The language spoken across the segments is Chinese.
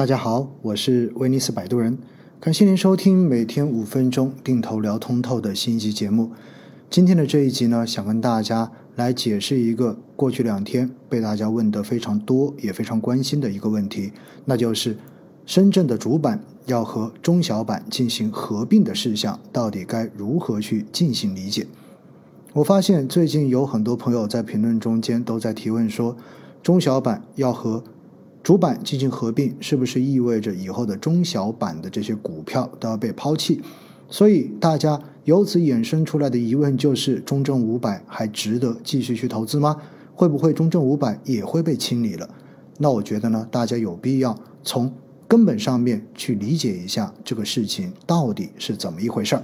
大家好，我是威尼斯摆渡人，感谢您收听每天五分钟定投聊通透的新一集节目。今天的这一集呢，想跟大家来解释一个过去两天被大家问的非常多也非常关心的一个问题，那就是深圳的主板要和中小板进行合并的事项，到底该如何去进行理解？我发现最近有很多朋友在评论中间都在提问说，中小板要和主板进行合并，是不是意味着以后的中小板的这些股票都要被抛弃？所以大家由此衍生出来的疑问就是：中证五百还值得继续去投资吗？会不会中证五百也会被清理了？那我觉得呢，大家有必要从根本上面去理解一下这个事情到底是怎么一回事儿。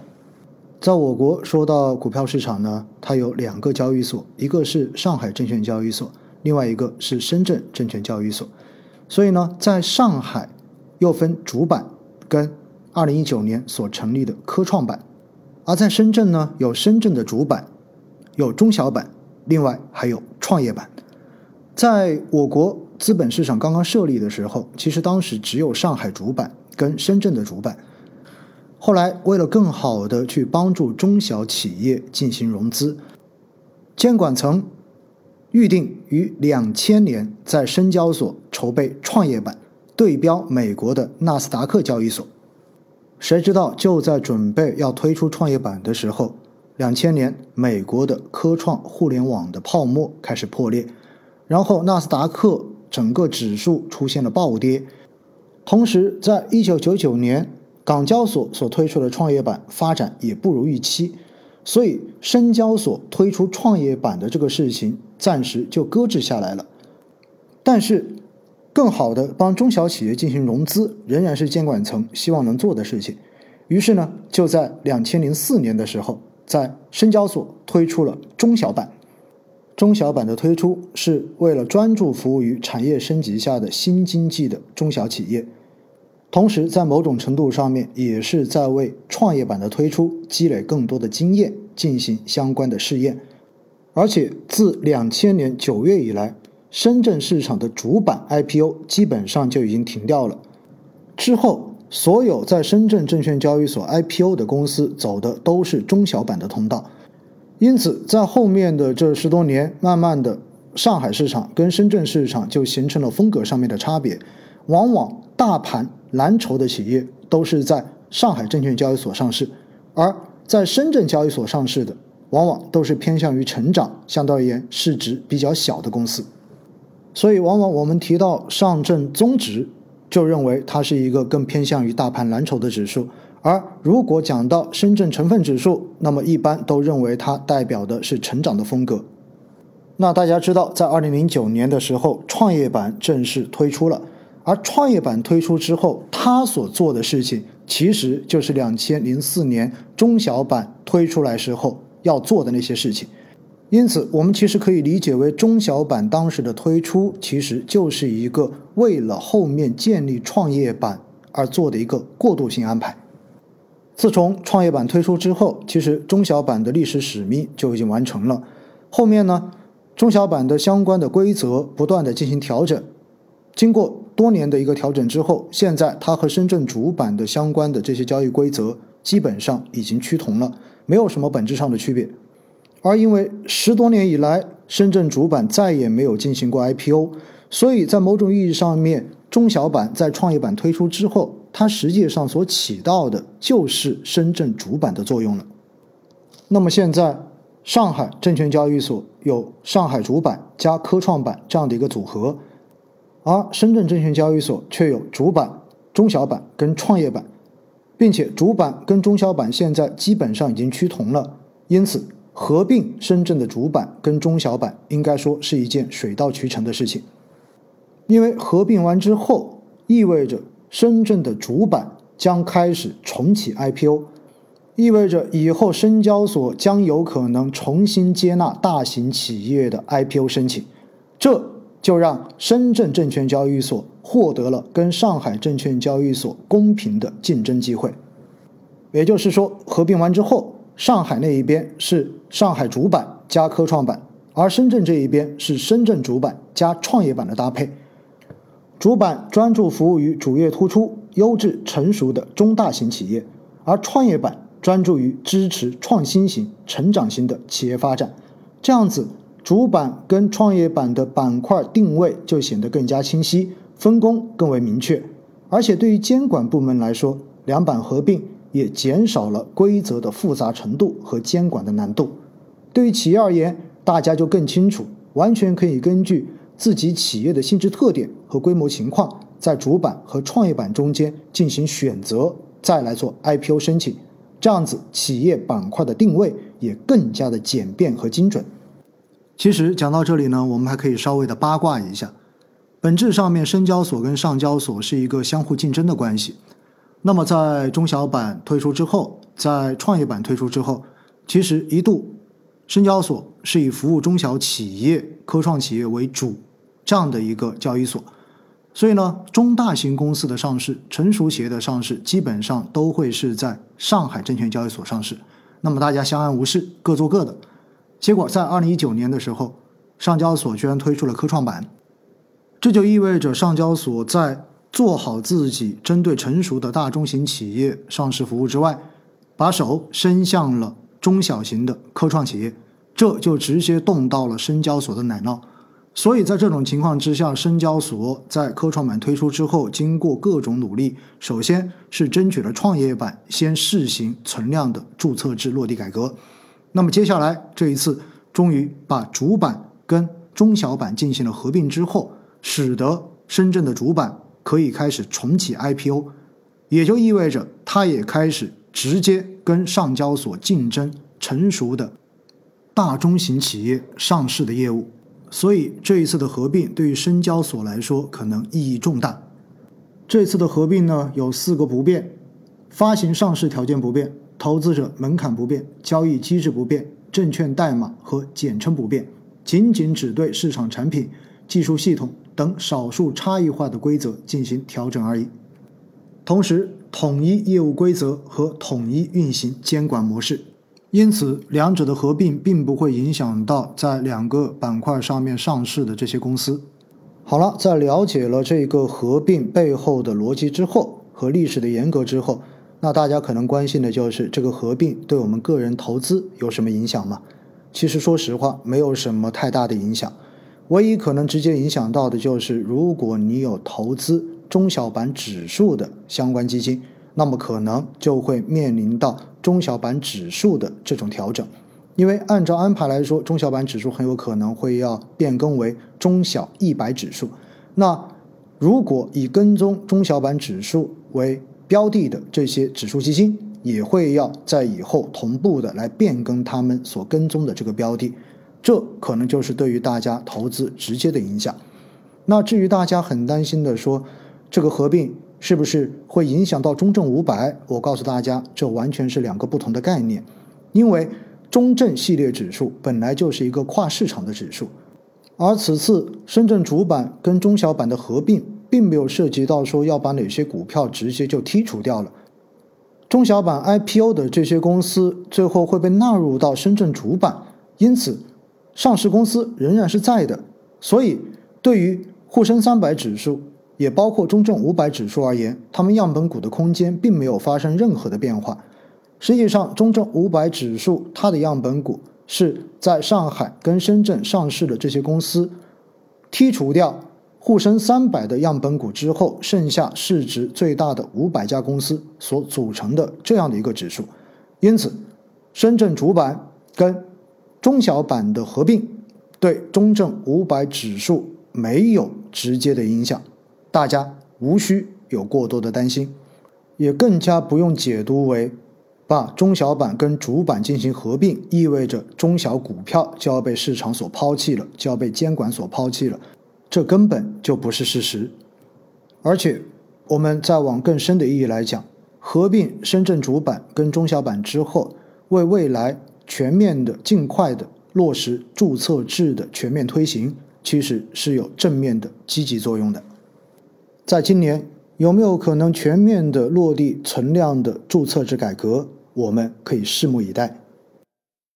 在我国说到股票市场呢，它有两个交易所，一个是上海证券交易所，另外一个是深圳证券交易所。所以呢，在上海又分主板跟二零一九年所成立的科创板，而在深圳呢，有深圳的主板，有中小板，另外还有创业板。在我国资本市场刚刚设立的时候，其实当时只有上海主板跟深圳的主板。后来为了更好的去帮助中小企业进行融资，监管层。预定于两千年在深交所筹备创业板，对标美国的纳斯达克交易所。谁知道就在准备要推出创业板的时候，两千年美国的科创互联网的泡沫开始破裂，然后纳斯达克整个指数出现了暴跌。同时，在一九九九年港交所所推出的创业板发展也不如预期。所以，深交所推出创业板的这个事情暂时就搁置下来了。但是，更好的帮中小企业进行融资，仍然是监管层希望能做的事情。于是呢，就在两千零四年的时候，在深交所推出了中小板。中小板的推出是为了专注服务于产业升级下的新经济的中小企业。同时，在某种程度上面，也是在为创业板的推出积累更多的经验，进行相关的试验。而且，自两千年九月以来，深圳市场的主板 IPO 基本上就已经停掉了。之后，所有在深圳证券交易所 IPO 的公司走的都是中小板的通道。因此，在后面的这十多年，慢慢的，上海市场跟深圳市场就形成了风格上面的差别。往往大盘蓝筹的企业都是在上海证券交易所上市，而在深圳交易所上市的，往往都是偏向于成长，相对而言市值比较小的公司。所以，往往我们提到上证综指，就认为它是一个更偏向于大盘蓝筹的指数；而如果讲到深圳成分指数，那么一般都认为它代表的是成长的风格。那大家知道，在二零零九年的时候，创业板正式推出了。而创业板推出之后，他所做的事情其实就是两千零四年中小板推出来时候要做的那些事情。因此，我们其实可以理解为中小板当时的推出，其实就是一个为了后面建立创业板而做的一个过渡性安排。自从创业板推出之后，其实中小板的历史使命就已经完成了。后面呢，中小板的相关的规则不断的进行调整，经过。多年的一个调整之后，现在它和深圳主板的相关的这些交易规则基本上已经趋同了，没有什么本质上的区别。而因为十多年以来深圳主板再也没有进行过 IPO，所以在某种意义上面，中小板在创业板推出之后，它实际上所起到的就是深圳主板的作用了。那么现在上海证券交易所有上海主板加科创板这样的一个组合。而深圳证券交易所却有主板、中小板跟创业板，并且主板跟中小板现在基本上已经趋同了，因此合并深圳的主板跟中小板应该说是一件水到渠成的事情。因为合并完之后，意味着深圳的主板将开始重启 IPO，意味着以后深交所将有可能重新接纳大型企业的 IPO 申请，这。就让深圳证券交易所获得了跟上海证券交易所公平的竞争机会，也就是说，合并完之后，上海那一边是上海主板加科创板，而深圳这一边是深圳主板加创业板的搭配。主板专注服务于主业突出、优质成熟的中大型企业，而创业板专注于支持创新型、成长型的企业发展。这样子，主板跟创业板的板块定位就显得更加清晰，分工更为明确。而且对于监管部门来说，两板合并也减少了规则的复杂程度和监管的难度。对于企业而言，大家就更清楚，完全可以根据自己企业的性质特点和规模情况，在主板和创业板中间进行选择，再来做 IPO 申请。这样子，企业板块的定位也更加的简便和精准。其实讲到这里呢，我们还可以稍微的八卦一下。本质上面，深交所跟上交所是一个相互竞争的关系。那么在中小板推出之后，在创业板推出之后，其实一度深交所是以服务中小企业、科创企业为主这样的一个交易所。所以呢，中大型公司的上市、成熟企业的上市，基本上都会是在上海证券交易所上市。那么大家相安无事，各做各的。结果在二零一九年的时候，上交所居然推出了科创板，这就意味着上交所在做好自己针对成熟的大中型企业上市服务之外，把手伸向了中小型的科创企业，这就直接动到了深交所的奶酪。所以在这种情况之下，深交所在科创板推出之后，经过各种努力，首先是争取了创业板先试行存量的注册制落地改革。那么接下来这一次，终于把主板跟中小板进行了合并之后，使得深圳的主板可以开始重启 IPO，也就意味着它也开始直接跟上交所竞争成熟的大中型企业上市的业务。所以这一次的合并对于深交所来说可能意义重大。这次的合并呢有四个不变：发行上市条件不变。投资者门槛不变，交易机制不变，证券代码和简称不变，仅仅只对市场产品、技术系统等少数差异化的规则进行调整而已。同时，统一业务规则和统一运行监管模式，因此两者的合并并不会影响到在两个板块上面上市的这些公司。好了，在了解了这个合并背后的逻辑之后和历史的严格之后。那大家可能关心的就是这个合并对我们个人投资有什么影响吗？其实说实话，没有什么太大的影响。唯一可能直接影响到的就是，如果你有投资中小板指数的相关基金，那么可能就会面临到中小板指数的这种调整。因为按照安排来说，中小板指数很有可能会要变更为中小一百指数。那如果以跟踪中小板指数为标的的这些指数基金也会要在以后同步的来变更他们所跟踪的这个标的，这可能就是对于大家投资直接的影响。那至于大家很担心的说，这个合并是不是会影响到中证五百？我告诉大家，这完全是两个不同的概念。因为中证系列指数本来就是一个跨市场的指数，而此次深圳主板跟中小板的合并。并没有涉及到说要把哪些股票直接就剔除掉了，中小板 IPO 的这些公司最后会被纳入到深圳主板，因此上市公司仍然是在的。所以对于沪深三百指数，也包括中证五百指数而言，他们样本股的空间并没有发生任何的变化。实际上，中证五百指数它的样本股是在上海跟深圳上市的这些公司剔除掉。沪深三百的样本股之后，剩下市值最大的五百家公司所组成的这样的一个指数，因此，深圳主板跟中小板的合并对中证五百指数没有直接的影响，大家无需有过多的担心，也更加不用解读为把中小板跟主板进行合并，意味着中小股票就要被市场所抛弃了，就要被监管所抛弃了。这根本就不是事实，而且我们再往更深的意义来讲，合并深圳主板跟中小板之后，为未来全面的、尽快的落实注册制的全面推行，其实是有正面的积极作用的。在今年有没有可能全面的落地存量的注册制改革，我们可以拭目以待。